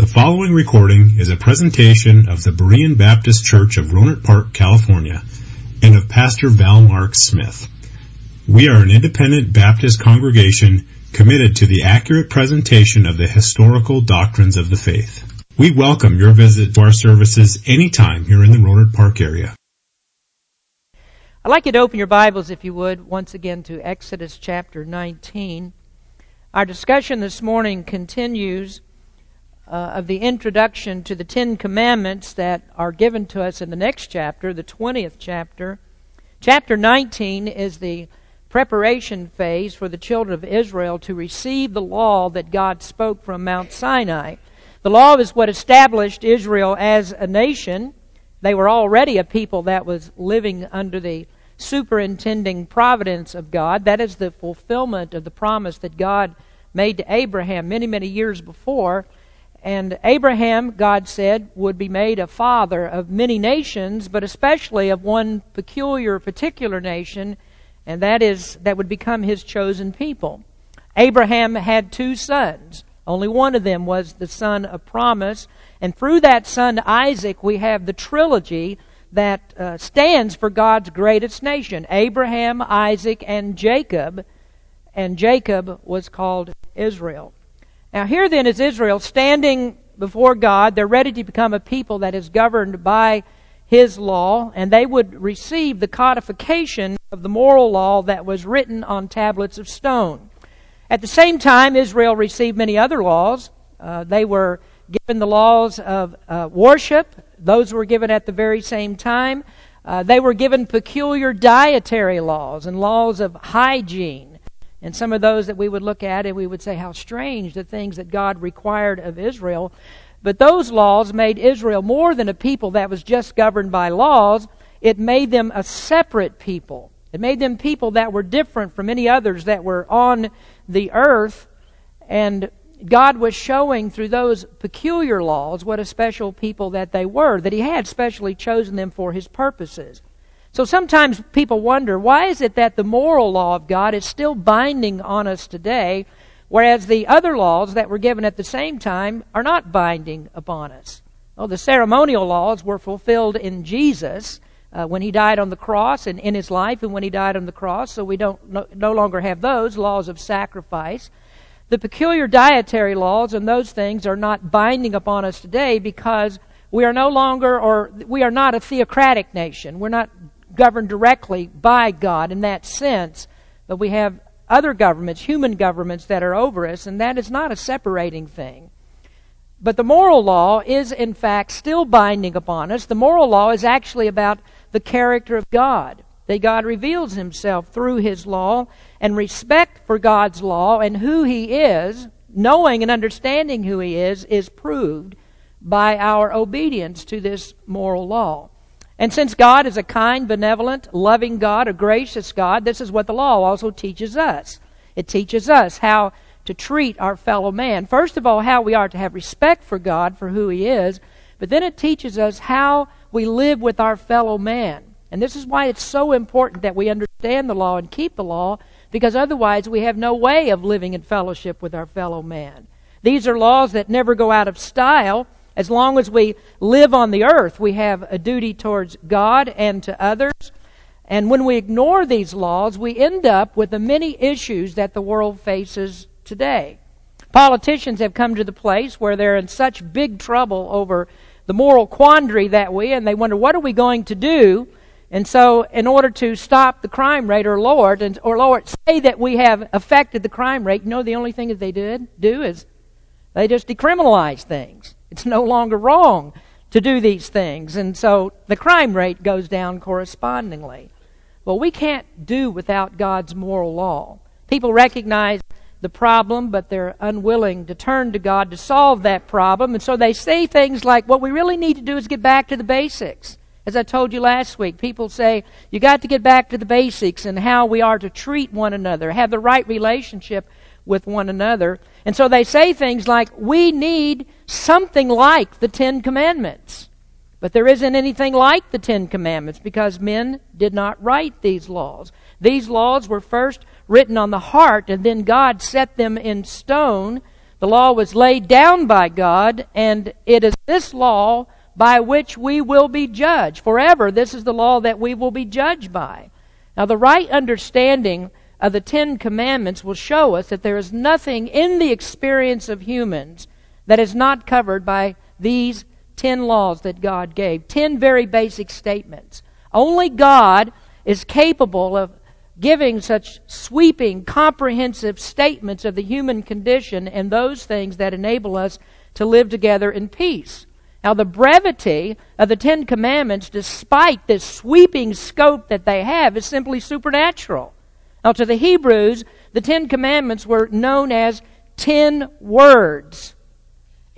The following recording is a presentation of the Berean Baptist Church of Rohnert Park, California, and of Pastor Val Mark Smith. We are an independent Baptist congregation committed to the accurate presentation of the historical doctrines of the faith. We welcome your visit to our services anytime here in the Rohnert Park area. I'd like you to open your Bibles, if you would, once again to Exodus chapter 19. Our discussion this morning continues uh, of the introduction to the Ten Commandments that are given to us in the next chapter, the 20th chapter. Chapter 19 is the preparation phase for the children of Israel to receive the law that God spoke from Mount Sinai. The law is what established Israel as a nation. They were already a people that was living under the superintending providence of God. That is the fulfillment of the promise that God made to Abraham many, many years before. And Abraham, God said, would be made a father of many nations, but especially of one peculiar, particular nation, and that is that would become his chosen people. Abraham had two sons. Only one of them was the son of promise. And through that son, Isaac, we have the trilogy that uh, stands for God's greatest nation Abraham, Isaac, and Jacob. And Jacob was called Israel. Now, here then is Israel standing before God. They're ready to become a people that is governed by His law, and they would receive the codification of the moral law that was written on tablets of stone. At the same time, Israel received many other laws. Uh, they were given the laws of uh, worship, those were given at the very same time. Uh, they were given peculiar dietary laws and laws of hygiene. And some of those that we would look at and we would say, how strange the things that God required of Israel. But those laws made Israel more than a people that was just governed by laws. It made them a separate people. It made them people that were different from any others that were on the earth. And God was showing through those peculiar laws what a special people that they were, that He had specially chosen them for His purposes. So sometimes people wonder why is it that the moral law of God is still binding on us today, whereas the other laws that were given at the same time are not binding upon us? Well, the ceremonial laws were fulfilled in Jesus uh, when he died on the cross and in his life and when he died on the cross, so we don't no, no longer have those laws of sacrifice. The peculiar dietary laws and those things are not binding upon us today because we are no longer, or we are not a theocratic nation. We're not governed directly by God in that sense, but we have other governments, human governments, that are over us, and that is not a separating thing. But the moral law is, in fact, still binding upon us. The moral law is actually about the character of God, that God reveals himself through his law, and respect for God's law and who he is, knowing and understanding who he is, is proved by our obedience to this moral law. And since God is a kind, benevolent, loving God, a gracious God, this is what the law also teaches us. It teaches us how to treat our fellow man. First of all, how we are to have respect for God for who He is, but then it teaches us how we live with our fellow man. And this is why it's so important that we understand the law and keep the law, because otherwise we have no way of living in fellowship with our fellow man. These are laws that never go out of style. As long as we live on the earth, we have a duty towards God and to others. And when we ignore these laws, we end up with the many issues that the world faces today. Politicians have come to the place where they're in such big trouble over the moral quandary that we, and they wonder, what are we going to do? And so, in order to stop the crime rate or lower it, or lower it, say that we have affected the crime rate, you know the only thing that they did do is they just decriminalize things. It's no longer wrong to do these things. And so the crime rate goes down correspondingly. Well, we can't do without God's moral law. People recognize the problem, but they're unwilling to turn to God to solve that problem. And so they say things like, what we really need to do is get back to the basics. As I told you last week, people say, you got to get back to the basics and how we are to treat one another, have the right relationship with one another. And so they say things like, we need something like the Ten Commandments. But there isn't anything like the Ten Commandments because men did not write these laws. These laws were first written on the heart and then God set them in stone The law was laid down by God, and it is this law by which we will be judged. Forever, this is the law that we will be judged by. Now, the right understanding of the Ten Commandments will show us that there is nothing in the experience of humans that is not covered by these ten laws that God gave. Ten very basic statements. Only God is capable of giving such sweeping, comprehensive statements of the human condition and those things that enable us to live together in peace. Now, the brevity of the Ten Commandments, despite this sweeping scope that they have, is simply supernatural. Now, to the Hebrews, the Ten Commandments were known as ten words.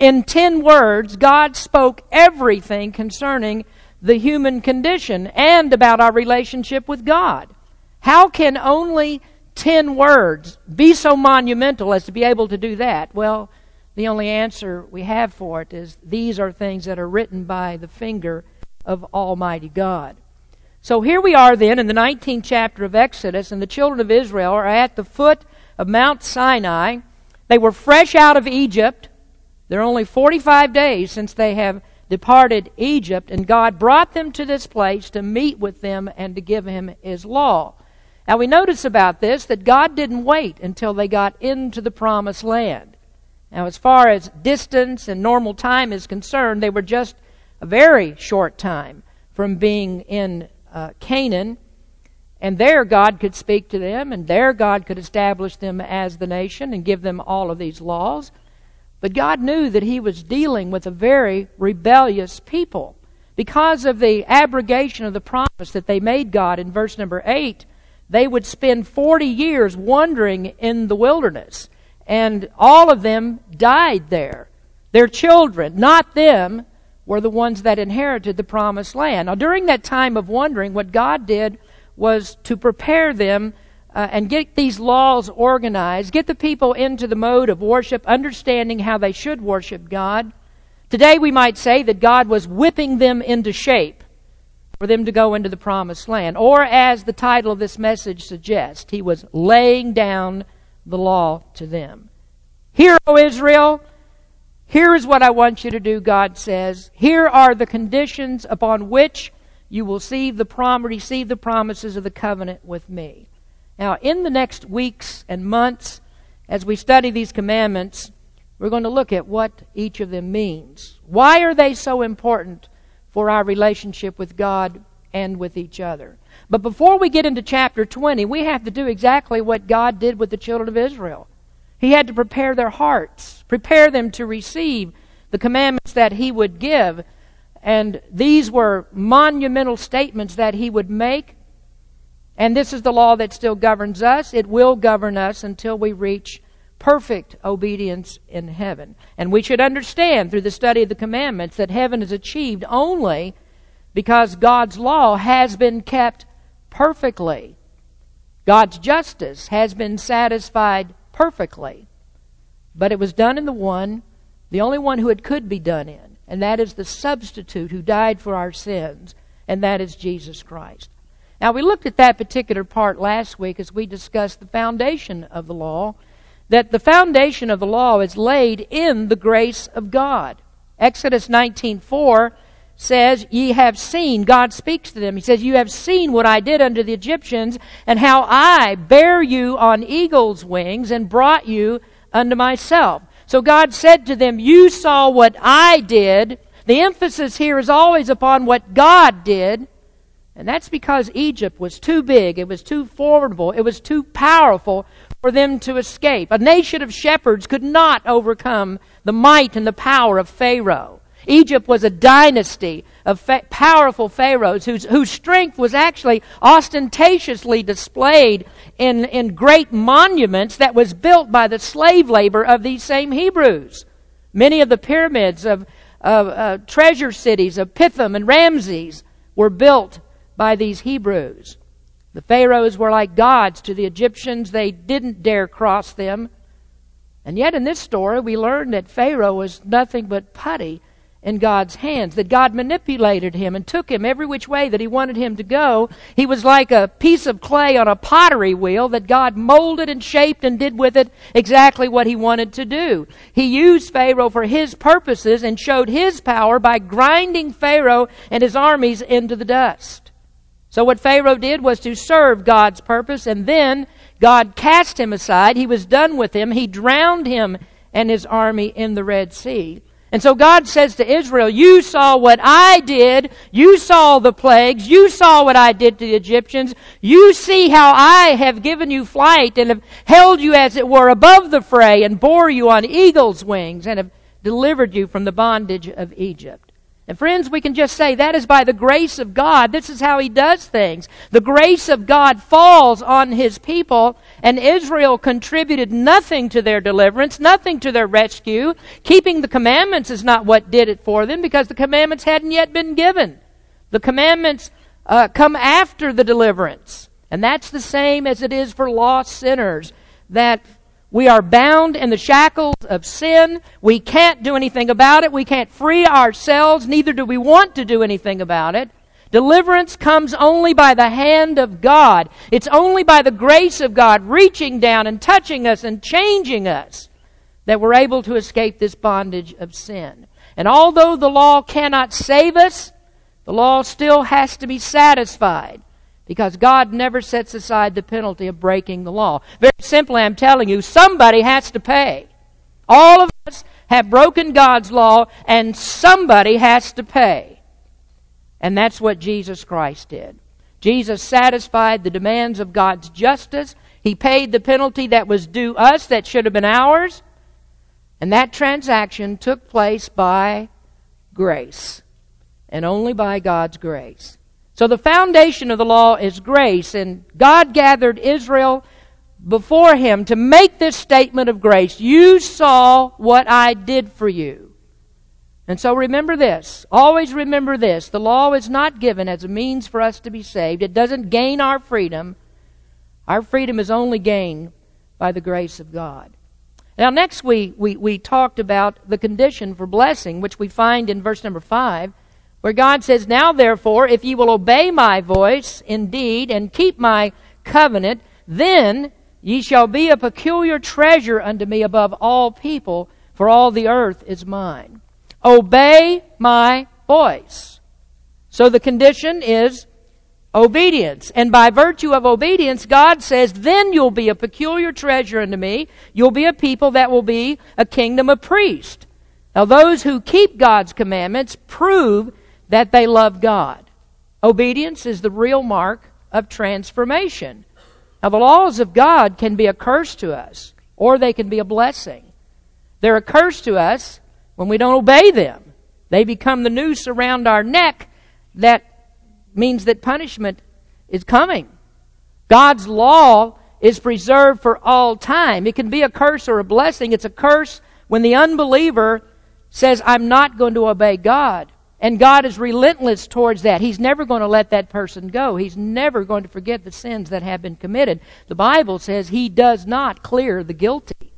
In ten words, God spoke everything concerning the human condition and about our relationship with God. How can only ten words be so monumental as to be able to do that? Well, the only answer we have for it is these are things that are written by the finger of Almighty God. So here we are then in the 19th chapter of Exodus, and the children of Israel are at the foot of Mount Sinai. They were fresh out of Egypt. They're only 45 days since they have departed Egypt, and God brought them to this place to meet with them and to give him his law. Now we notice about this that God didn't wait until they got into the promised land. Now, as far as distance and normal time is concerned, they were just a very short time from being in uh, Canaan. And there God could speak to them, and there God could establish them as the nation and give them all of these laws. But God knew that He was dealing with a very rebellious people. Because of the abrogation of the promise that they made God in verse number 8, they would spend 40 years wandering in the wilderness. And all of them died there. Their children, not them, were the ones that inherited the promised land. Now, during that time of wandering, what God did was to prepare them uh, and get these laws organized, get the people into the mode of worship, understanding how they should worship God. Today, we might say that God was whipping them into shape for them to go into the promised land. Or, as the title of this message suggests, He was laying down the law to them. Hear, O Israel, here is what I want you to do, God says. Here are the conditions upon which you will see the prom- receive the promises of the covenant with me. Now, in the next weeks and months, as we study these commandments, we're going to look at what each of them means. Why are they so important for our relationship with God and with each other? But before we get into chapter 20, we have to do exactly what God did with the children of Israel. He had to prepare their hearts, prepare them to receive the commandments that He would give. And these were monumental statements that He would make. And this is the law that still governs us. It will govern us until we reach perfect obedience in heaven. And we should understand through the study of the commandments that heaven is achieved only because God's law has been kept perfectly. God's justice has been satisfied perfectly. But it was done in the one, the only one who it could be done in, and that is the substitute who died for our sins, and that is Jesus Christ. Now, we looked at that particular part last week as we discussed the foundation of the law, that the foundation of the law is laid in the grace of God. Exodus 19:4 says, Ye have seen, God speaks to them. He says, You have seen what I did unto the Egyptians, and how I bare you on eagle's wings and brought you unto myself. So God said to them, You saw what I did. The emphasis here is always upon what God did. And that's because Egypt was too big, it was too formidable, it was too powerful for them to escape. A nation of shepherds could not overcome the might and the power of Pharaoh. Egypt was a dynasty of fa- powerful pharaohs whose, whose strength was actually ostentatiously displayed in, in great monuments that was built by the slave labor of these same Hebrews. Many of the pyramids of, of uh, treasure cities of Pithom and Ramses were built by these Hebrews. The pharaohs were like gods to the Egyptians. They didn't dare cross them. And yet in this story, we learn that Pharaoh was nothing but putty in God's hands, that God manipulated him and took him every which way that he wanted him to go. He was like a piece of clay on a pottery wheel that God molded and shaped and did with it exactly what he wanted to do. He used Pharaoh for his purposes and showed his power by grinding Pharaoh and his armies into the dust. So what Pharaoh did was to serve God's purpose and then God cast him aside. He was done with him. He drowned him and his army in the Red Sea. And so God says to Israel, You saw what I did. You saw the plagues. You saw what I did to the Egyptians. You see how I have given you flight and have held you, as it were, above the fray and bore you on eagle's wings and have delivered you from the bondage of Egypt. And friends, we can just say that is by the grace of God. This is how He does things. The grace of God falls on His people, and Israel contributed nothing to their deliverance, nothing to their rescue. Keeping the commandments is not what did it for them because the commandments hadn't yet been given. The commandments uh, come after the deliverance. And that's the same as it is for lost sinners. That we are bound in the shackles of sin. We can't do anything about it. We can't free ourselves. Neither do we want to do anything about it. Deliverance comes only by the hand of God. It's only by the grace of God reaching down and touching us and changing us that we're able to escape this bondage of sin. And although the law cannot save us, the law still has to be satisfied. Because God never sets aside the penalty of breaking the law. Very simply, I'm telling you, somebody has to pay. All of us have broken God's law, and somebody has to pay. And that's what Jesus Christ did. Jesus satisfied the demands of God's justice. He paid the penalty that was due us, that should have been ours. And that transaction took place by grace, and only by God's grace. So the foundation of the law is grace, and God gathered Israel before him to make this statement of grace. You saw what I did for you. And so remember this. Always remember this. The law is not given as a means for us to be saved. It doesn't gain our freedom. Our freedom is only gained by the grace of God. Now, next we, we, we talked about the condition for blessing, which we find in verse number 5 where God says, Now therefore, if ye will obey my voice indeed and keep my covenant, then ye shall be a peculiar treasure unto me above all people, for all the earth is mine. Obey my voice. So the condition is obedience. And by virtue of obedience, God says, then you'll be a peculiar treasure unto me. You'll be a people that will be a kingdom of priests. Now, those who keep God's commandments prove that they love God. Obedience is the real mark of transformation. Now, the laws of God can be a curse to us, or they can be a blessing. They're a curse to us when we don't obey them. They become the noose around our neck that means that punishment is coming. God's law is preserved for all time. It can be a curse or a blessing. It's a curse when the unbeliever says, I'm not going to obey God. And God is relentless towards that. He's never going to let that person go. He's never going to forget the sins that have been committed. The Bible says He does not clear the guilty.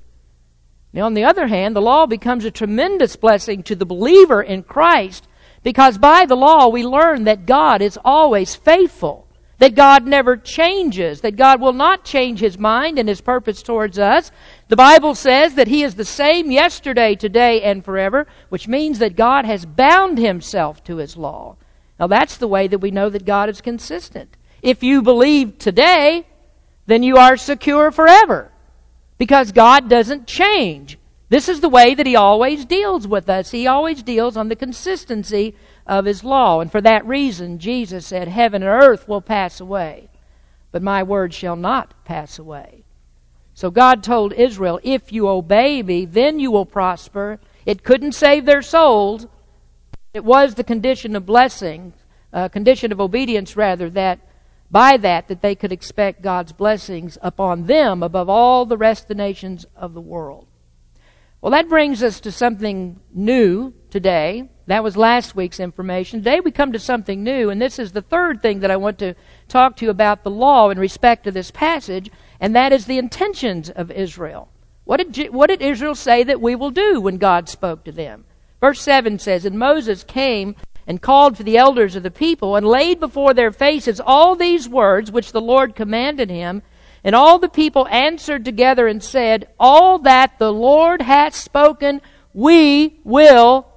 Now, on the other hand, the law becomes a tremendous blessing to the believer in Christ because by the law we learn that God is always faithful that God never changes, that God will not change his mind and his purpose towards us. The Bible says that he is the same yesterday, today, and forever, which means that God has bound himself to his law. Now that's the way that we know that God is consistent. If you believe today, then you are secure forever because God doesn't change. This is the way that he always deals with us. He always deals on the consistency of his law. And for that reason, Jesus said, Heaven and earth will pass away, but my word shall not pass away. So God told Israel, If you obey me, then you will prosper. It couldn't save their souls. It was the condition of blessing, uh, condition of obedience, rather, that by that that they could expect God's blessings upon them above all the rest of the nations of the world. Well, that brings us to something new today. That was last week's information. Today we come to something new, and this is the third thing that I want to talk to you about the law in respect to this passage, and that is the intentions of Israel. What did, what did Israel say that we will do when God spoke to them? Verse 7 says, And Moses came and called for the elders of the people, and laid before their faces all these words which the Lord commanded him. And all the people answered together and said, All that the Lord hath spoken, we will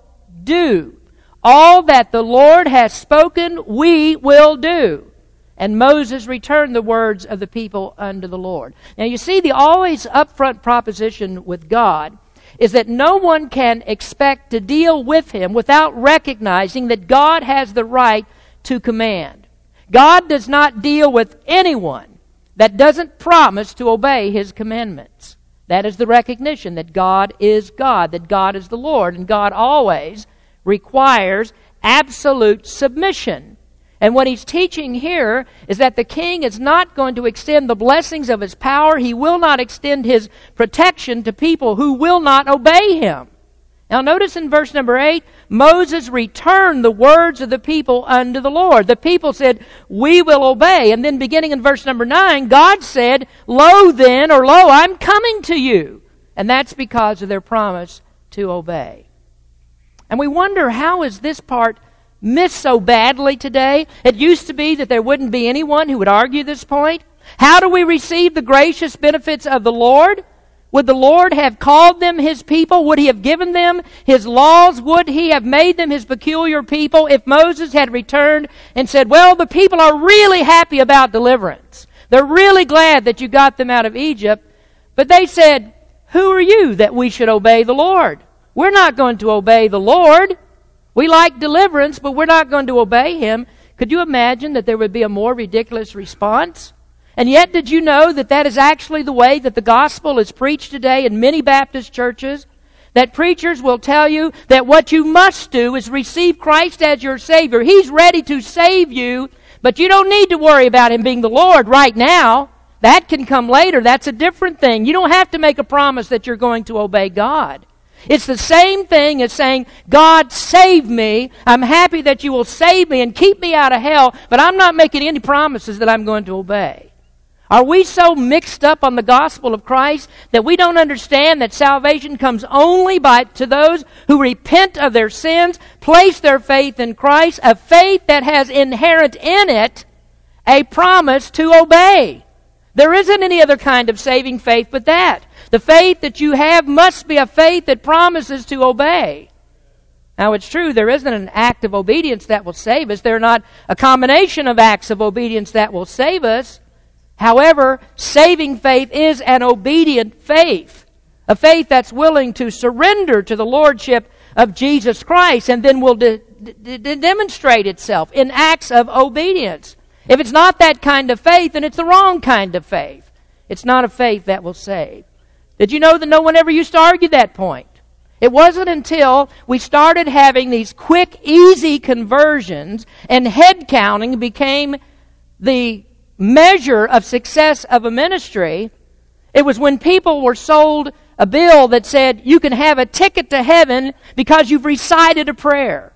do. All that the Lord hath spoken, we will do. And Moses returned the words of the people unto the Lord. Now you see the always upfront proposition with God is that no one can expect to deal with him without recognizing that God has the right to command. God does not deal with anyone that doesn't promise to obey his commandments. That is the recognition that God is God, that God is the Lord, and God always requires absolute submission. And what he's teaching here is that the king is not going to extend the blessings of his power. He will not extend his protection to people who will not obey him. Now notice in verse number 8, Moses returned the words of the people unto the Lord. The people said, we will obey. And then beginning in verse number 9, God said, Lo then, or lo, I'm coming to you. And that's because of their promise to obey. And we wonder, how is this part missed so badly today. It used to be that there wouldn't be anyone who would argue this point. How do we receive the gracious benefits of the Lord? Would the Lord have called them His people? Would He have given them His laws? Would He have made them His peculiar people if Moses had returned and said, well, the people are really happy about deliverance. They're really glad that you got them out of Egypt. But they said, who are you that we should obey the Lord? We're not going to obey the Lord. We like deliverance, but we're not going to obey him. Could you imagine that there would be a more ridiculous response? And yet, did you know that that is actually the way that the gospel is preached today in many Baptist churches? That preachers will tell you that what you must do is receive Christ as your Savior. He's ready to save you, but you don't need to worry about Him being the Lord right now. That can come later. That's a different thing. You don't have to make a promise that you're going to obey God. It's the same thing as saying, God, save me. I'm happy that you will save me and keep me out of hell, but I'm not making any promises that I'm going to obey. Are we so mixed up on the gospel of Christ that we don't understand that salvation comes only by, to those who repent of their sins, place their faith in Christ, a faith that has inherent in it a promise to obey? There isn't any other kind of saving faith but that. The faith that you have must be a faith that promises to obey. Now, it's true, there isn't an act of obedience that will save us. There's not a combination of acts of obedience that will save us. However, saving faith is an obedient faith. A faith that's willing to surrender to the Lordship of Jesus Christ and then will de- de- de- demonstrate itself in acts of obedience. If it's not that kind of faith, then it's the wrong kind of faith. It's not a faith that will save. Did you know that no one ever used to argue that point? It wasn't until we started having these quick, easy conversions and head counting became the measure of success of a ministry. It was when people were sold a bill that said you can have a ticket to heaven because you've recited a prayer.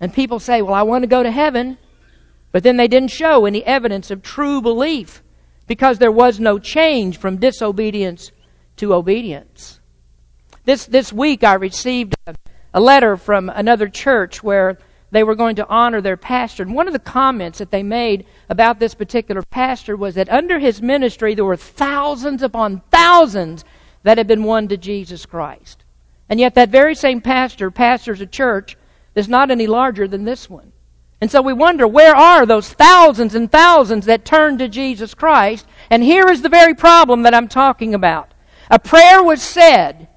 And people say, well, I want to go to heaven. But then they didn't show any evidence of true belief because there was no change from disobedience to obedience. This, this week I received a, a letter from another church where they were going to honor their pastor. And one of the comments that they made about this particular pastor was that under his ministry there were thousands upon thousands that had been won to Jesus Christ. And yet that very same pastor pastors a church that's not any larger than this one. And so we wonder, where are those thousands and thousands that turned to Jesus Christ? And here is the very problem that I'm talking about. A prayer was said,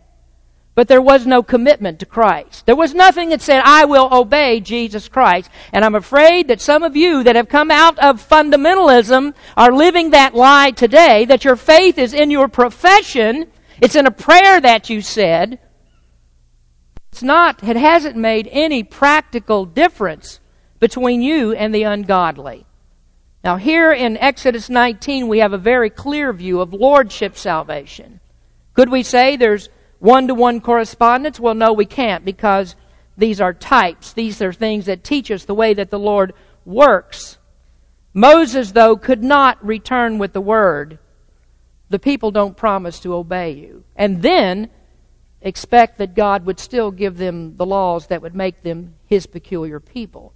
but there was no commitment to Christ. There was nothing that said, I will obey Jesus Christ. And I'm afraid that some of you that have come out of fundamentalism are living that lie today, that your faith is in your profession. It's in a prayer that you said. It's not, it hasn't made any practical difference between you and the ungodly. Now, here in Exodus 19, we have a very clear view of lordship salvation. Could we say there's one to one correspondence? Well, no, we can't because these are types. These are things that teach us the way that the Lord works. Moses, though, could not return with the word. The people don't promise to obey you. And then expect that God would still give them the laws that would make them his peculiar people.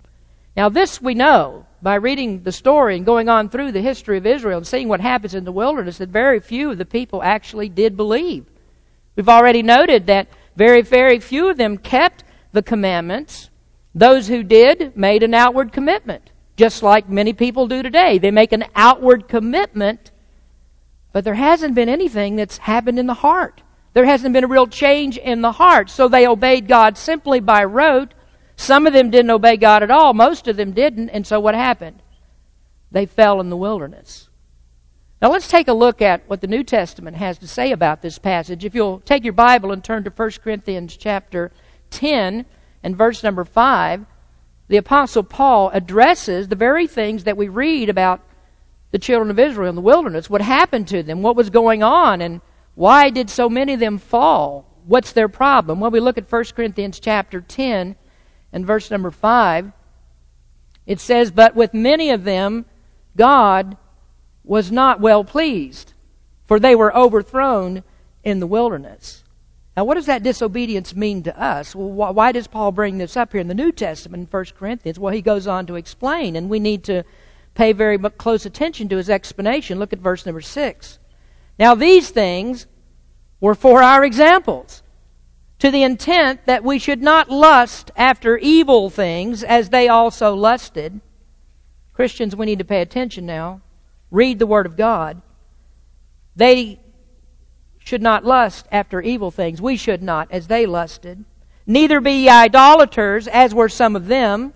Now, this we know by reading the story and going on through the history of Israel and seeing what happens in the wilderness that very few of the people actually did believe. We've already noted that very, very few of them kept the commandments. Those who did made an outward commitment, just like many people do today. They make an outward commitment, but there hasn't been anything that's happened in the heart. There hasn't been a real change in the heart. So they obeyed God simply by rote. Some of them didn't obey God at all. Most of them didn't. And so what happened? They fell in the wilderness. Now let's take a look at what the New Testament has to say about this passage. If you'll take your Bible and turn to 1 Corinthians chapter 10 and verse number 5, the Apostle Paul addresses the very things that we read about the children of Israel in the wilderness, what happened to them, what was going on, and why did so many of them fall? What's their problem? Well, we look at 1 Corinthians chapter 10 and verse number 5. It says, But with many of them God was not well pleased, for they were overthrown in the wilderness. Now, what does that disobedience mean to us? Well, why does Paul bring this up here in the New Testament in 1 Corinthians? Well, he goes on to explain, and we need to pay very close attention to his explanation. Look at verse number 6. Now, these things were for our examples, to the intent that we should not lust after evil things as they also lusted. Christians, we need to pay attention now. Read the Word of God. They should not lust after evil things. We should not, as they lusted. Neither be ye idolaters, as were some of them.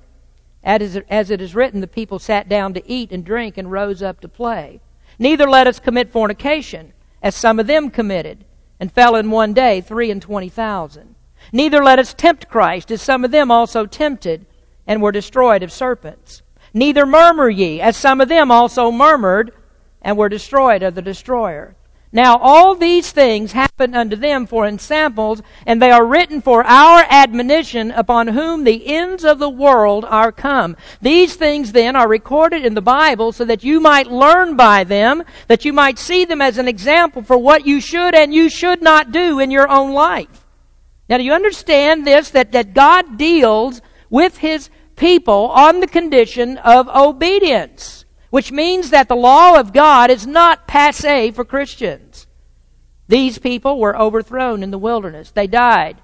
As it is written, the people sat down to eat and drink and rose up to play. Neither let us commit fornication, as some of them committed, and fell in one day three and twenty thousand. Neither let us tempt Christ, as some of them also tempted, and were destroyed of serpents. Neither murmur ye, as some of them also murmured, and were destroyed of the destroyer. Now all these things happen unto them for ensamples, and they are written for our admonition upon whom the ends of the world are come. These things then are recorded in the Bible so that you might learn by them, that you might see them as an example for what you should and you should not do in your own life. Now do you understand this, that, that God deals with His people on the condition of obedience? which means that the law of God is not passe for Christians. These people were overthrown in the wilderness. They died.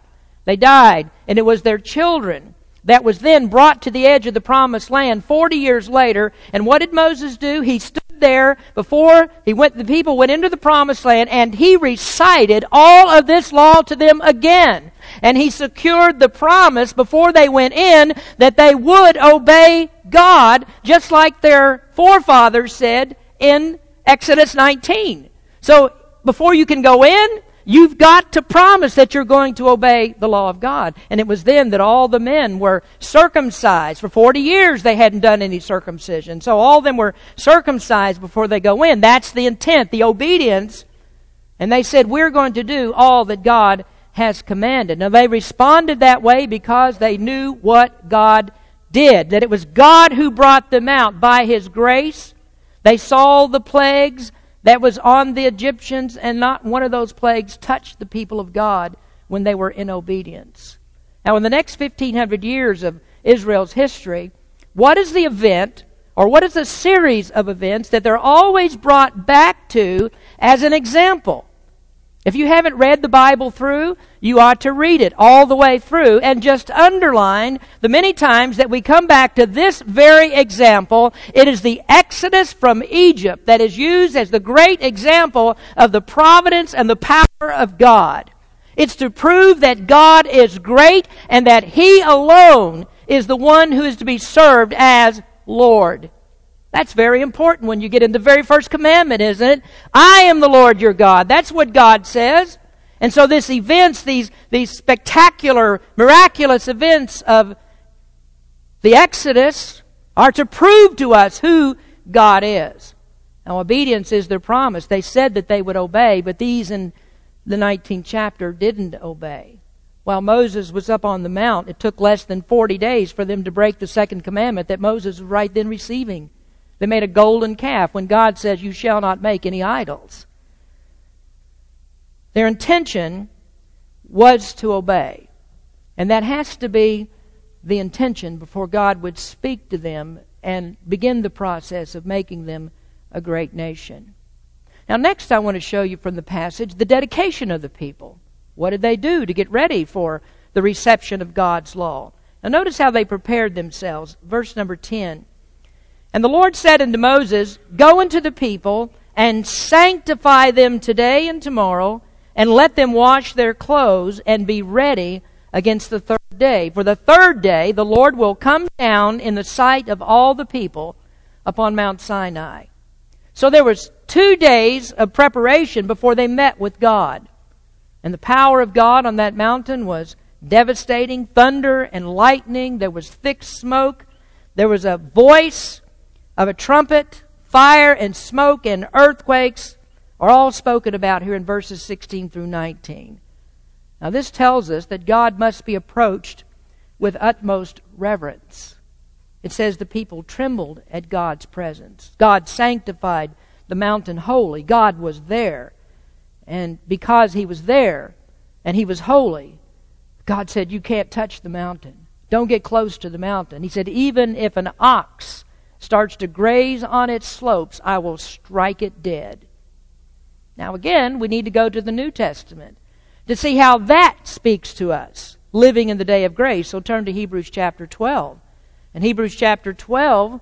They died, and it was their children that was then brought to the edge of the promised land 40 years later. And what did Moses do? He stood there before he went, the people went into the promised land and he recited all of this law to them again. And he secured the promise before they went in that they would obey God just like their forefathers said in Exodus 19. So before you can go in, You've got to promise that you're going to obey the law of God. And it was then that all the men were circumcised. For 40 years they hadn't done any circumcision. So all of them were circumcised before they go in. That's the intent, the obedience. And they said, We're going to do all that God has commanded. Now they responded that way because they knew what God did, that it was God who brought them out by His grace. They saw the plagues that was on the Egyptians, and not one of those plagues touched the people of God when they were in obedience. Now, in the next 1500 years of Israel's history, what is the event, or what is the series of events that they're always brought back to as an example? If you haven't read the Bible through, you ought to read it all the way through and just underline the many times that we come back to this very example. It is the Exodus from Egypt that is used as the great example of the providence and the power of God. It's to prove that God is great and that He alone is the one who is to be served as Lord. That's very important when you get in the very first commandment, isn't it? I am the Lord your God. That's what God says. And so this events, these, these spectacular, miraculous events of the Exodus are to prove to us who God is. Now, obedience is their promise. They said that they would obey, but these in the 19th chapter didn't obey. While Moses was up on the mount, it took less than 40 days for them to break the second commandment that Moses was right then receiving. They made a golden calf when God says, You shall not make any idols. Their intention was to obey. And that has to be the intention before God would speak to them and begin the process of making them a great nation. Now, next, I want to show you from the passage the dedication of the people. What did they do to get ready for the reception of God's law? Now, notice how they prepared themselves. Verse number 10. And the Lord said unto Moses, Go unto the people and sanctify them today and tomorrow, and let them wash their clothes and be ready against the third day. For the third day the Lord will come down in the sight of all the people upon Mount Sinai. So there was two days of preparation before they met with God. And the power of God on that mountain was devastating thunder and lightning. There was thick smoke. There was a voice of a trumpet, fire and smoke and earthquakes are all spoken about here in verses 16 through 19. Now, this tells us that God must be approached with utmost reverence. It says the people trembled at God's presence. God sanctified the mountain holy. God was there. And because he was there and he was holy, God said, You can't touch the mountain. Don't get close to the mountain. He said, Even if an ox starts to graze on its slopes, I will strike it dead. Now, again, we need to go to the New Testament to see how that speaks to us living in the day of grace. So turn to Hebrews chapter 12. And Hebrews chapter 12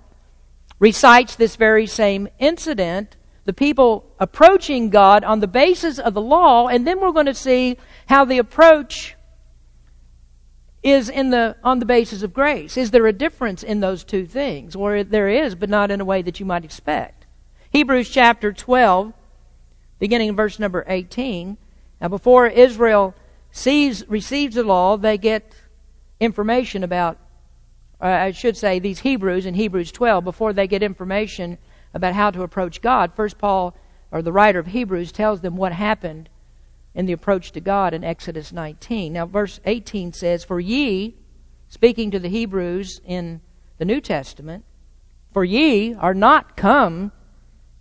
recites this very same incident the people approaching God on the basis of the law, and then we're going to see how the approach is in the on the basis of grace. Is there a difference in those two things? Or there is, but not in a way that you might expect. Hebrews chapter 12, beginning in verse number 18. Now, before Israel sees, receives the law, they get information about, uh, I should say, these Hebrews in Hebrews 12, before they get information about how to approach God. First, Paul, or the writer of Hebrews, tells them what happened in the approach to God in Exodus 19. Now, verse 18 says, For ye, speaking to the Hebrews in the New Testament, for ye are not come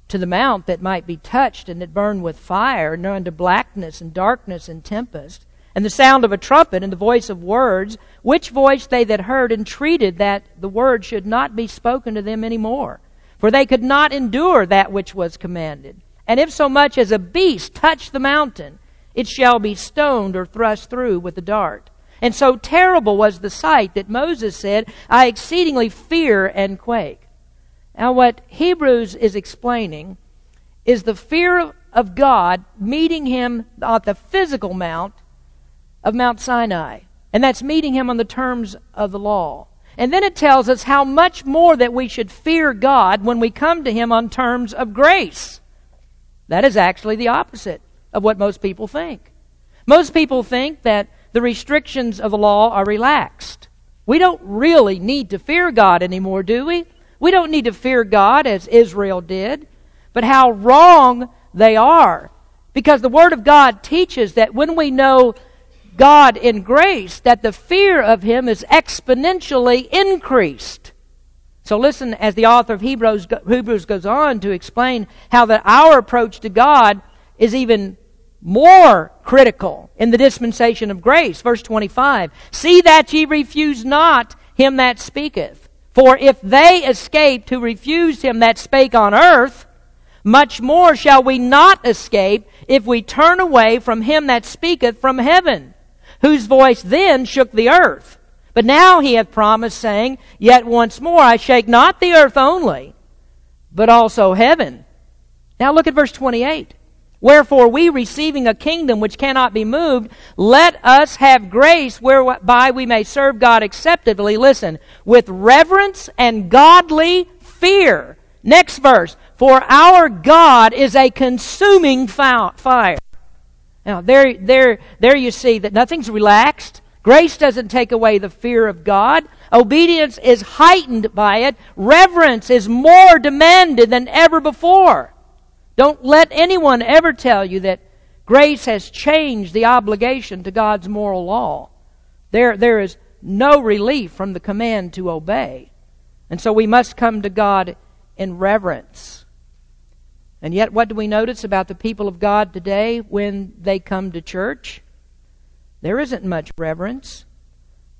to the mount that might be touched and that burned with fire, nor unto blackness and darkness and tempest, and the sound of a trumpet and the voice of words, which voice they that heard entreated that the word should not be spoken to them any more. For they could not endure that which was commanded. And if so much as a beast touched the mountain, it shall be stoned or thrust through with a dart. And so terrible was the sight that Moses said, I exceedingly fear and quake. Now, what Hebrews is explaining is the fear of God meeting him at the physical mount of Mount Sinai. And that's meeting him on the terms of the law. And then it tells us how much more that we should fear God when we come to him on terms of grace. That is actually the opposite of what most people think. Most people think that the restrictions of the law are relaxed. We don't really need to fear God anymore, do we? We don't need to fear God as Israel did, but how wrong they are. Because the Word of God teaches that when we know God in grace, that the fear of Him is exponentially increased. So listen as the author of Hebrews, Hebrews goes on to explain how that our approach to God is even more critical in the dispensation of grace. Verse 25. See that ye refuse not him that speaketh. For if they escaped who refused him that spake on earth, much more shall we not escape if we turn away from him that speaketh from heaven, whose voice then shook the earth. But now he hath promised, saying, Yet once more I shake not the earth only, but also heaven. Now look at verse 28. Wherefore we receiving a kingdom which cannot be moved, let us have grace whereby we may serve God acceptably, listen, with reverence and godly fear. Next verse. For our God is a consuming fire. Now there, there, there you see that nothing's relaxed. Grace doesn't take away the fear of God. Obedience is heightened by it. Reverence is more demanded than ever before. Don't let anyone ever tell you that grace has changed the obligation to God's moral law. There, there is no relief from the command to obey. And so we must come to God in reverence. And yet, what do we notice about the people of God today when they come to church? there isn't much reverence.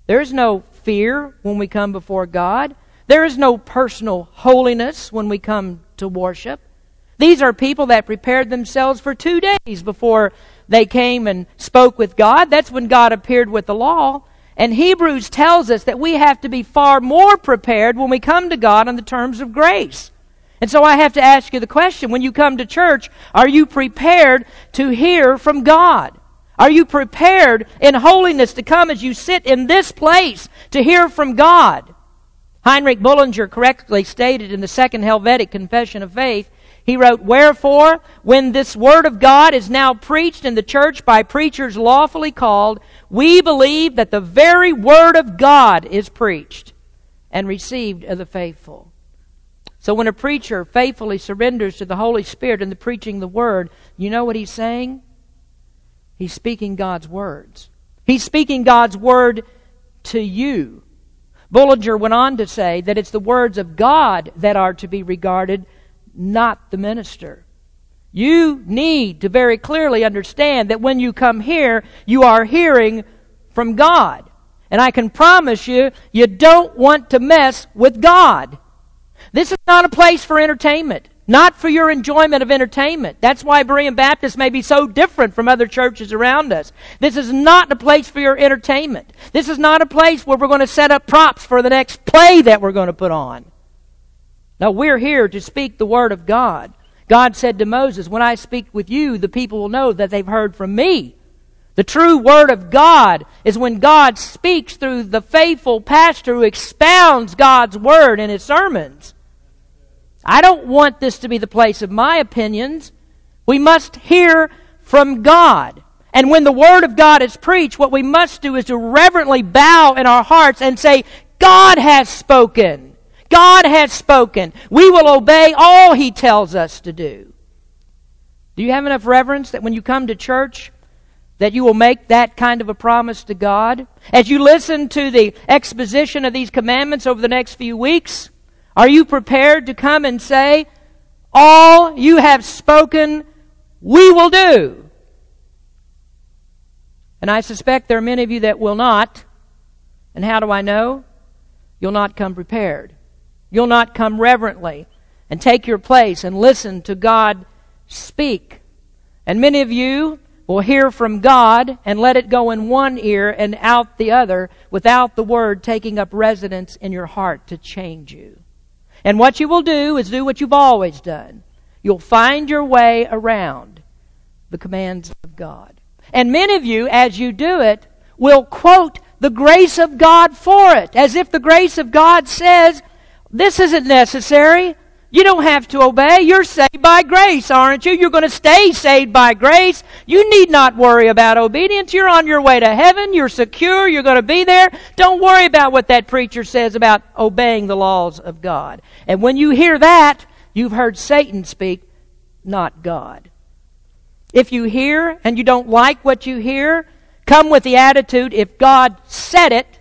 There is no fear when we come before God. There is no personal holiness when we come to worship. These are people that prepared themselves for two days before they came and spoke with God. That's when God appeared with the law. And Hebrews tells us that we have to be far more prepared when we come to God on the terms of grace. And so I have to ask you the question when you come to church, are you prepared to hear from God? Are you prepared in holiness to come as you sit in this place to hear from God? Heinrich Bullinger correctly stated in the Second Helvetic Confession of Faith, he wrote, Wherefore, when this Word of God is now preached in the church by preachers lawfully called, we believe that the very Word of God is preached and received of the faithful. So when a preacher faithfully surrenders to the Holy Spirit in the preaching the Word, you know what he's saying? He's speaking God's words. He's speaking God's Word to you. Bullinger went on to say that it's the words of God that are to be regarded not the minister. You need to very clearly understand that when you come here, you are hearing from God. And I can promise you, you don't want to mess with God. This is not a place for entertainment, not for your enjoyment of entertainment. That's why Berean Baptist may be so different from other churches around us. This is not a place for your entertainment. This is not a place where we're going to set up props for the next play that we're going to put on. Now, we're here to speak the Word of God. God said to Moses, When I speak with you, the people will know that they've heard from me. The true Word of God is when God speaks through the faithful pastor who expounds God's Word in his sermons. I don't want this to be the place of my opinions. We must hear from God. And when the Word of God is preached, what we must do is to reverently bow in our hearts and say, God has spoken. God has spoken. We will obey all He tells us to do. Do you have enough reverence that when you come to church, that you will make that kind of a promise to God? As you listen to the exposition of these commandments over the next few weeks, are you prepared to come and say, All you have spoken, we will do? And I suspect there are many of you that will not. And how do I know? You'll not come prepared. You'll not come reverently and take your place and listen to God speak. And many of you will hear from God and let it go in one ear and out the other without the word taking up residence in your heart to change you. And what you will do is do what you've always done. You'll find your way around the commands of God. And many of you, as you do it, will quote the grace of God for it, as if the grace of God says, this isn't necessary. You don't have to obey. You're saved by grace, aren't you? You're going to stay saved by grace. You need not worry about obedience. You're on your way to heaven. You're secure. You're going to be there. Don't worry about what that preacher says about obeying the laws of God. And when you hear that, you've heard Satan speak, not God. If you hear and you don't like what you hear, come with the attitude, if God said it,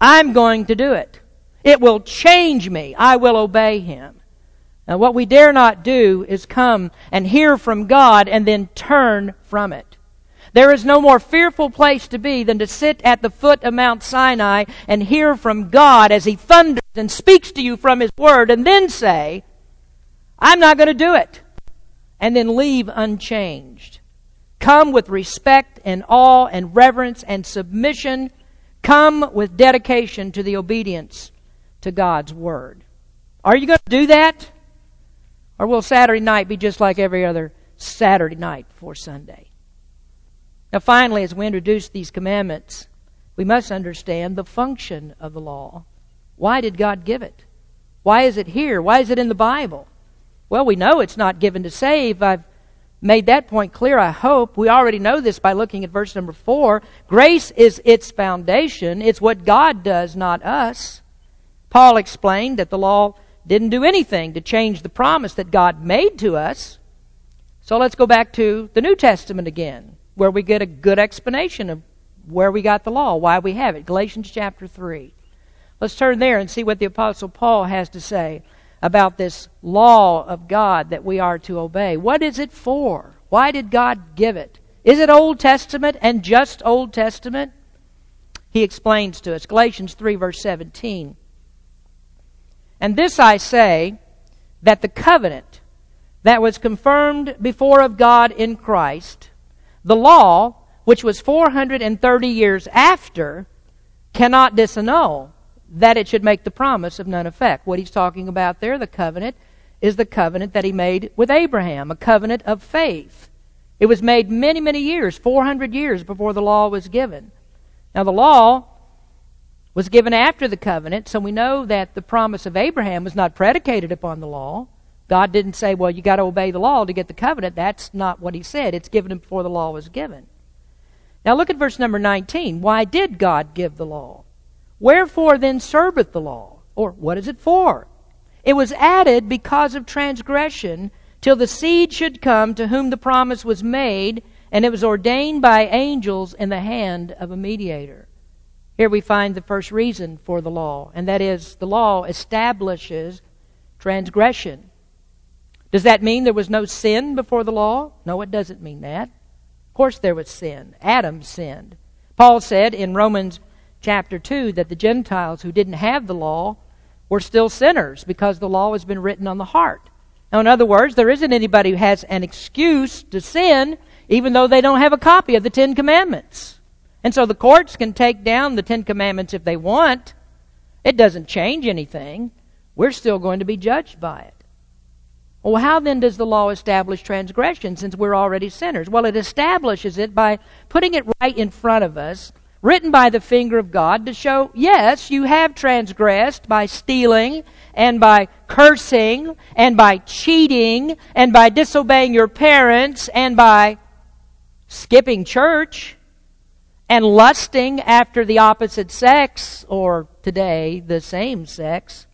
I'm going to do it. It will change me. I will obey him. Now, what we dare not do is come and hear from God and then turn from it. There is no more fearful place to be than to sit at the foot of Mount Sinai and hear from God as He thunders and speaks to you from His Word and then say, I'm not going to do it. And then leave unchanged. Come with respect and awe and reverence and submission. Come with dedication to the obedience to God's Word. Are you going to do that? Or will Saturday night be just like every other Saturday night before Sunday? Now, finally, as we introduce these commandments, we must understand the function of the law. Why did God give it? Why is it here? Why is it in the Bible? Well, we know it's not given to save. I've made that point clear, I hope. We already know this by looking at verse number four. Grace is its foundation, it's what God does, not us. Paul explained that the law didn't do anything to change the promise that God made to us. So let's go back to the New Testament again, where we get a good explanation of where we got the law, why we have it. Galatians chapter 3. Let's turn there and see what the Apostle Paul has to say about this law of God that we are to obey. What is it for? Why did God give it? Is it Old Testament and just Old Testament? He explains to us. Galatians 3, verse 17. And this I say, that the covenant that was confirmed before of God in Christ, the law, which was 430 years after, cannot disannul that it should make the promise of none effect. What he's talking about there, the covenant, is the covenant that he made with Abraham, a covenant of faith. It was made many, many years, 400 years before the law was given. Now, the law was given after the covenant, so we know that the promise of Abraham was not predicated upon the law. God didn't say, well, you got to obey the law to get the covenant. That's not what he said. It's given before the law was given. Now look at verse number 19. Why did God give the law? Wherefore then serveth the law? Or what is it for? It was added because of transgression till the seed should come to whom the promise was made, and it was ordained by angels in the hand of a mediator. Here we find the first reason for the law, and that is the law establishes transgression. Does that mean there was no sin before the law? No, it doesn't mean that. Of course, there was sin. Adam sinned. Paul said in Romans chapter 2 that the Gentiles who didn't have the law were still sinners because the law has been written on the heart. Now, in other words, there isn't anybody who has an excuse to sin even though they don't have a copy of the Ten Commandments. And so the courts can take down the Ten Commandments if they want. It doesn't change anything. We're still going to be judged by it. Well, how then does the law establish transgression since we're already sinners? Well, it establishes it by putting it right in front of us, written by the finger of God to show, yes, you have transgressed by stealing and by cursing and by cheating and by disobeying your parents and by skipping church and lusting after the opposite sex or today the same sex.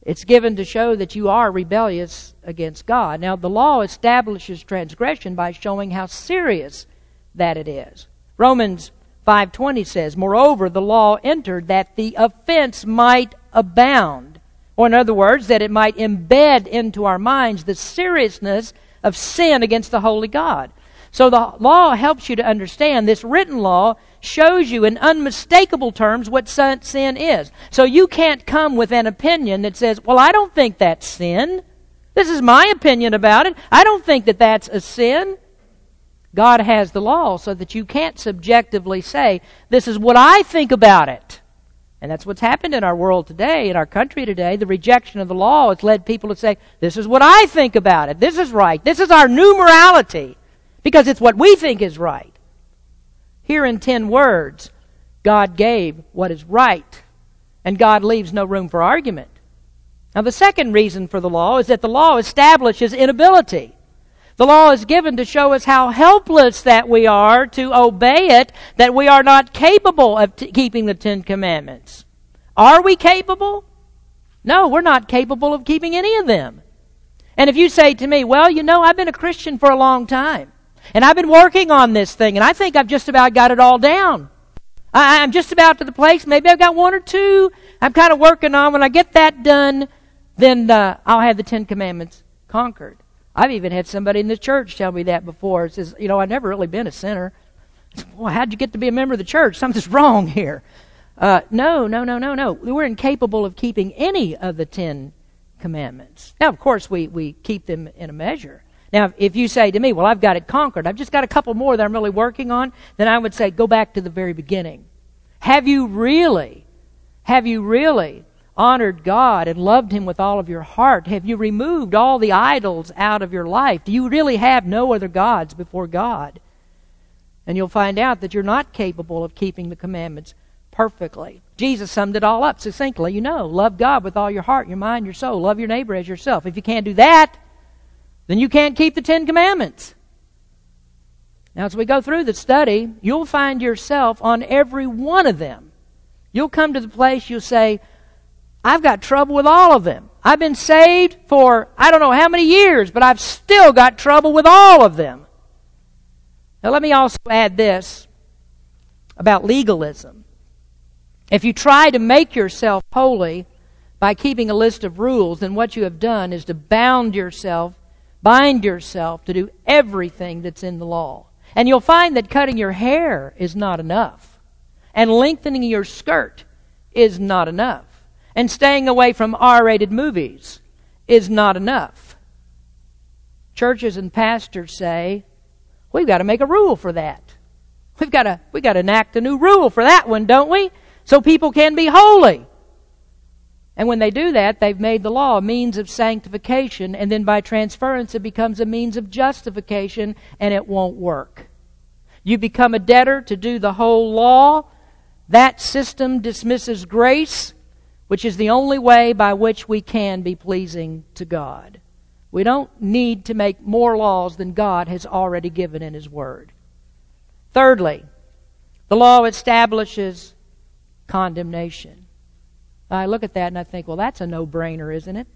It's given to show that you are rebellious against God. Now, the law establishes transgression by showing how serious that it is. Romans 5:20 says, "Moreover, the law entered that the offense might abound." Or in other words, that it might embed into our minds the seriousness of sin against the holy God. So the law helps you to understand this written law shows you in unmistakable terms what sin is. So you can't come with an opinion that says, well, I don't think that's sin. This is my opinion about it. I don't think that that's a sin. God has the law so that you can't subjectively say, this is what I think about it. And that's what's happened in our world today, in our country today. The rejection of the law has led people to say, this is what I think about it. This is right. This is our new morality because it's what we think is right. Here in ten words, God gave what is right, and God leaves no room for argument. Now, the second reason for the law is that the law establishes inability. The law is given to show us how helpless that we are to obey it, that we are not capable of t- keeping the Ten Commandments. Are we capable? No, we're not capable of keeping any of them. And if you say to me, well, you know, I've been a Christian for a long time, and I've been working on this thing, and I think I've just about got it all down. I, am just about to the place. Maybe I've got one or two I'm kind of working on. When I get that done, then uh, I'll have the Ten Commandments conquered. I've even had somebody in the church tell me that before. It says, you know, I've never really been a sinner. Well, how'd you get to be a member of the church? Something's wrong here. Uh, no, no, no, no, no. We're incapable of keeping any of the Ten Commandments. Now, of course, we, we keep them in a measure. Now, if you say to me, well, I've got it conquered, I've just got a couple more that I'm really working on, then I would say, go back to the very beginning. Have you really, have you really honored God and loved Him with all of your heart? Have you removed all the idols out of your life? Do you really have no other gods before God? And you'll find out that you're not capable of keeping the commandments perfectly. Jesus summed it all up succinctly. You know, love God with all your heart, your mind, your soul. Love your neighbor as yourself. If you can't do that, then you can't keep the Ten Commandments. Now, as we go through the study, you'll find yourself on every one of them. You'll come to the place you'll say, I've got trouble with all of them. I've been saved for I don't know how many years, but I've still got trouble with all of them. Now, let me also add this about legalism. If you try to make yourself holy by keeping a list of rules, then what you have done is to bound yourself bind yourself to do everything that's in the law. And you'll find that cutting your hair is not enough. And lengthening your skirt is not enough. And staying away from R rated movies is not enough. Churches and pastors say, we've got to make a rule for that. We've got to, we've got to enact a new rule for that one, don't we? So people can be holy. And when they do that, they've made the law a means of sanctification, and then by transference, it becomes a means of justification, and it won't work. You become a debtor to do the whole law. That system dismisses grace, which is the only way by which we can be pleasing to God. We don't need to make more laws than God has already given in His Word. Thirdly, the law establishes condemnation. I look at that and I think, well, that's a no brainer, isn't it?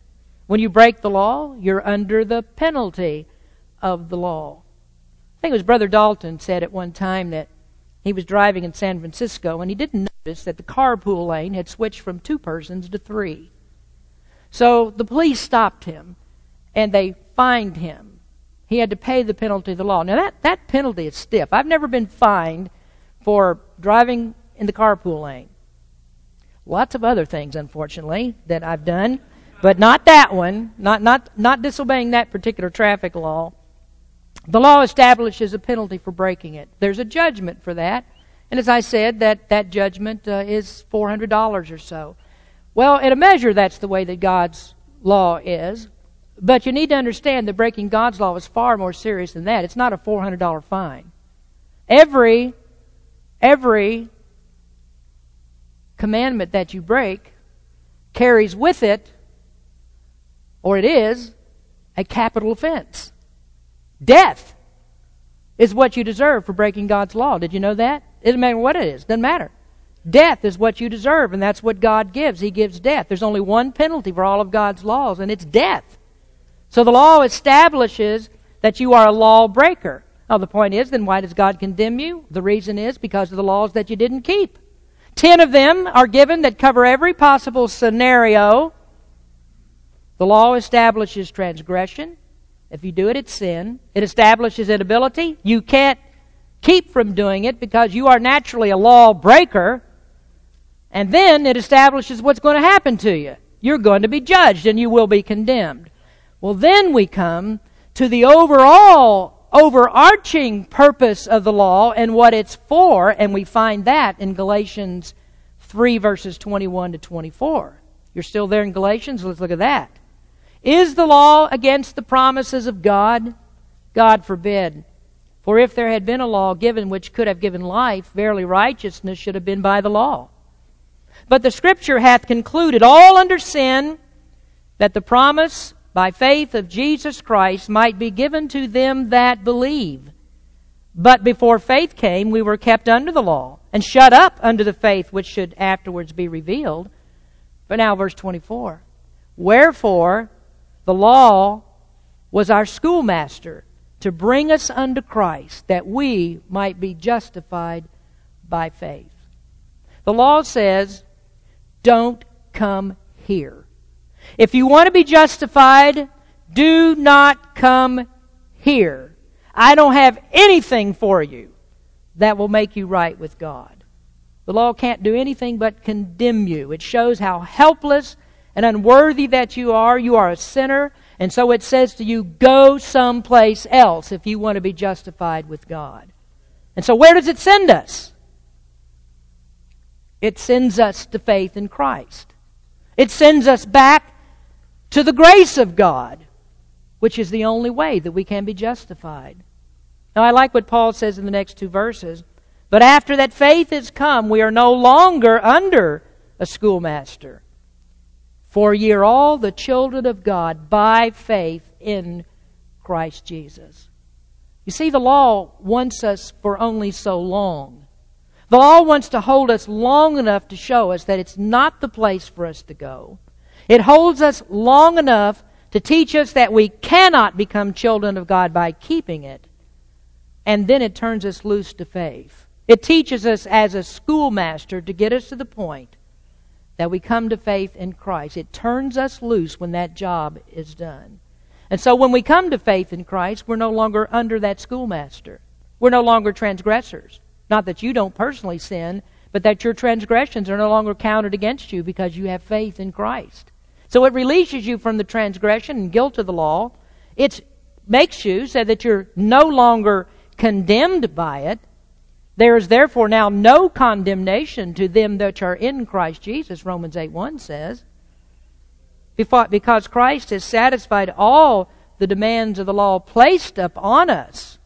When you break the law, you're under the penalty of the law. I think it was Brother Dalton said at one time that he was driving in San Francisco and he didn't notice that the carpool lane had switched from two persons to three. So the police stopped him and they fined him. He had to pay the penalty of the law. Now that, that penalty is stiff. I've never been fined for driving in the carpool lane. Lots of other things, unfortunately, that I've done, but not that one, not, not, not disobeying that particular traffic law. The law establishes a penalty for breaking it. There's a judgment for that. And as I said, that, that judgment uh, is $400 or so. Well, in a measure, that's the way that God's law is. But you need to understand that breaking God's law is far more serious than that. It's not a $400 fine. Every, every commandment that you break carries with it, or it is, a capital offense. Death is what you deserve for breaking God's law. Did you know that? It doesn't matter what it is. it Doesn't matter. Death is what you deserve, and that's what God gives. He gives death. There's only one penalty for all of God's laws, and it's death. So the law establishes that you are a lawbreaker. Now, the point is, then why does God condemn you? The reason is because of the laws that you didn't keep. Ten of them are given that cover every possible scenario. The law establishes transgression. If you do it, it's sin. It establishes inability. You can't keep from doing it because you are naturally a lawbreaker. And then it establishes what's going to happen to you. You're going to be judged and you will be condemned. Well, then we come to the overall overarching purpose of the law and what it's for, and we find that in Galatians 3, verses 21 to 24. You're still there in Galatians? Let's look at that. Is the law against the promises of God? God forbid. For if there had been a law given which could have given life, verily righteousness should have been by the law. But the Scripture hath concluded all under sin that the promise by faith of Jesus Christ might be given to them that believe. But before faith came, we were kept under the law and shut up under the faith which should afterwards be revealed. But now, verse 24. Wherefore, the law was our schoolmaster to bring us unto Christ that we might be justified by faith. The law says, don't come here. If you want to be justified, do not come here. I don't have anything for you that will make you right with God. The law can't do anything but condemn you. It shows how helpless and unworthy that you are. You are a sinner. And so it says to you, go someplace else if you want to be justified with God. And so where does it send us? It sends us to faith in Christ. It sends us back to the grace of God, which is the only way that we can be justified. Now, I like what Paul says in the next two verses. But after that faith has come, we are no longer under a schoolmaster. For ye are all the children of God by faith in Christ Jesus. You see, the law wants us for only so long. The law wants to hold us long enough to show us that it's not the place for us to go. It holds us long enough to teach us that we cannot become children of God by keeping it. And then it turns us loose to faith. It teaches us as a schoolmaster to get us to the point that we come to faith in Christ. It turns us loose when that job is done. And so when we come to faith in Christ, we're no longer under that schoolmaster. We're no longer transgressors. Not that you don't personally sin, but that your transgressions are no longer counted against you because you have faith in Christ. So it releases you from the transgression and guilt of the law. It makes you so that you're no longer condemned by it. There is therefore now no condemnation to them that are in Christ Jesus, Romans 8 1 says. Because Christ has satisfied all the demands of the law placed upon us,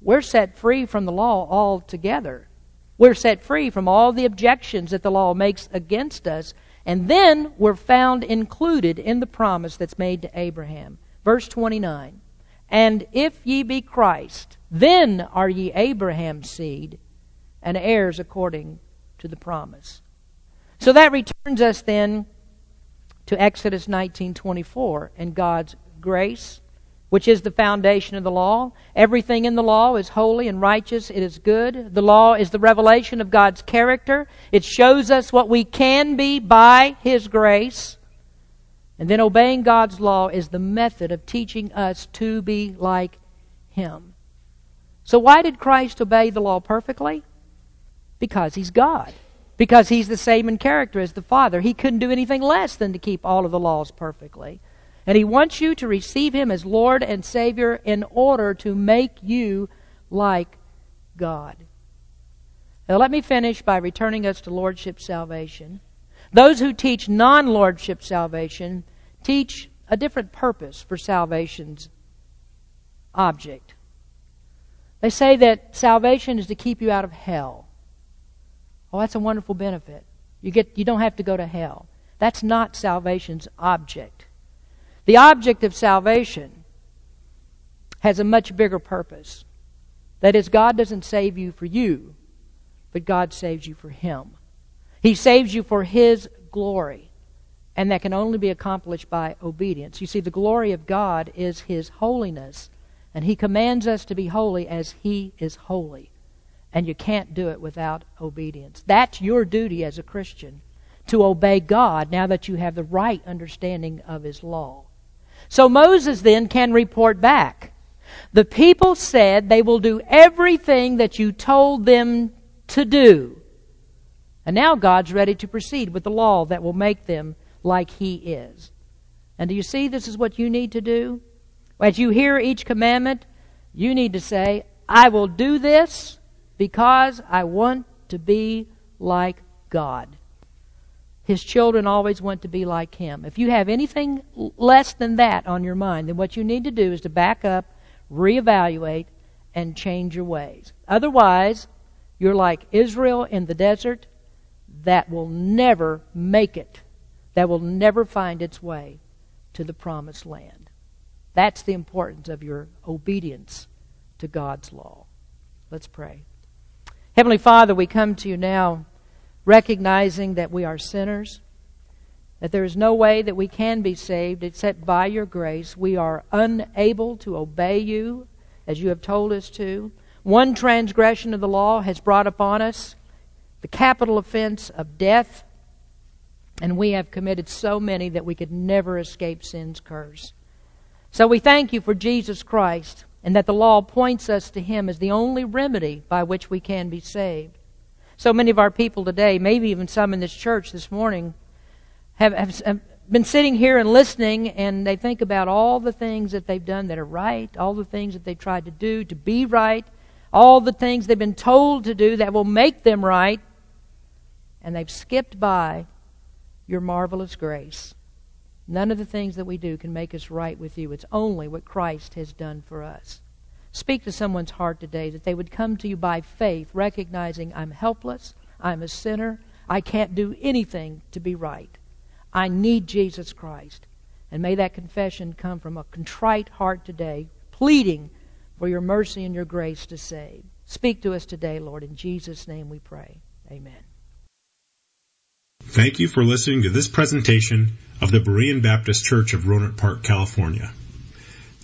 we're set free from the law altogether. We're set free from all the objections that the law makes against us, and then we're found included in the promise that's made to Abraham. Verse 29 And if ye be Christ, then are ye Abraham's seed and heirs according to the promise. So that returns us then to Exodus 19:24 and God's grace, which is the foundation of the law. Everything in the law is holy and righteous. It is good. The law is the revelation of God's character. It shows us what we can be by his grace. And then obeying God's law is the method of teaching us to be like him. So why did Christ obey the law perfectly? Because he's God. Because he's the same in character as the Father. He couldn't do anything less than to keep all of the laws perfectly. And he wants you to receive him as Lord and Savior in order to make you like God. Now, let me finish by returning us to Lordship salvation. Those who teach non Lordship salvation teach a different purpose for salvation's object. They say that salvation is to keep you out of hell. Oh, that's a wonderful benefit. You get you don't have to go to hell. That's not salvation's object. The object of salvation has a much bigger purpose. That is, God doesn't save you for you, but God saves you for Him. He saves you for His glory, and that can only be accomplished by obedience. You see, the glory of God is His holiness, and He commands us to be holy as He is holy. And you can't do it without obedience. That's your duty as a Christian to obey God now that you have the right understanding of His law. So Moses then can report back. The people said they will do everything that you told them to do. And now God's ready to proceed with the law that will make them like He is. And do you see this is what you need to do? As you hear each commandment, you need to say, I will do this because I want to be like God. His children always want to be like Him. If you have anything less than that on your mind, then what you need to do is to back up, reevaluate, and change your ways. Otherwise, you're like Israel in the desert that will never make it, that will never find its way to the promised land. That's the importance of your obedience to God's law. Let's pray. Heavenly Father, we come to you now recognizing that we are sinners, that there is no way that we can be saved except by your grace. We are unable to obey you as you have told us to. One transgression of the law has brought upon us the capital offense of death, and we have committed so many that we could never escape sin's curse. So we thank you for Jesus Christ and that the law points us to Him as the only remedy by which we can be saved. So many of our people today, maybe even some in this church this morning, have, have, have been sitting here and listening, and they think about all the things that they've done that are right, all the things that they've tried to do to be right, all the things they've been told to do that will make them right, and they've skipped by your marvelous grace. None of the things that we do can make us right with you. It's only what Christ has done for us. Speak to someone's heart today that they would come to you by faith, recognizing I'm helpless, I'm a sinner, I can't do anything to be right. I need Jesus Christ. And may that confession come from a contrite heart today, pleading for your mercy and your grace to save. Speak to us today, Lord. In Jesus' name we pray. Amen. Thank you for listening to this presentation of the Berean Baptist Church of Rohnert Park, California.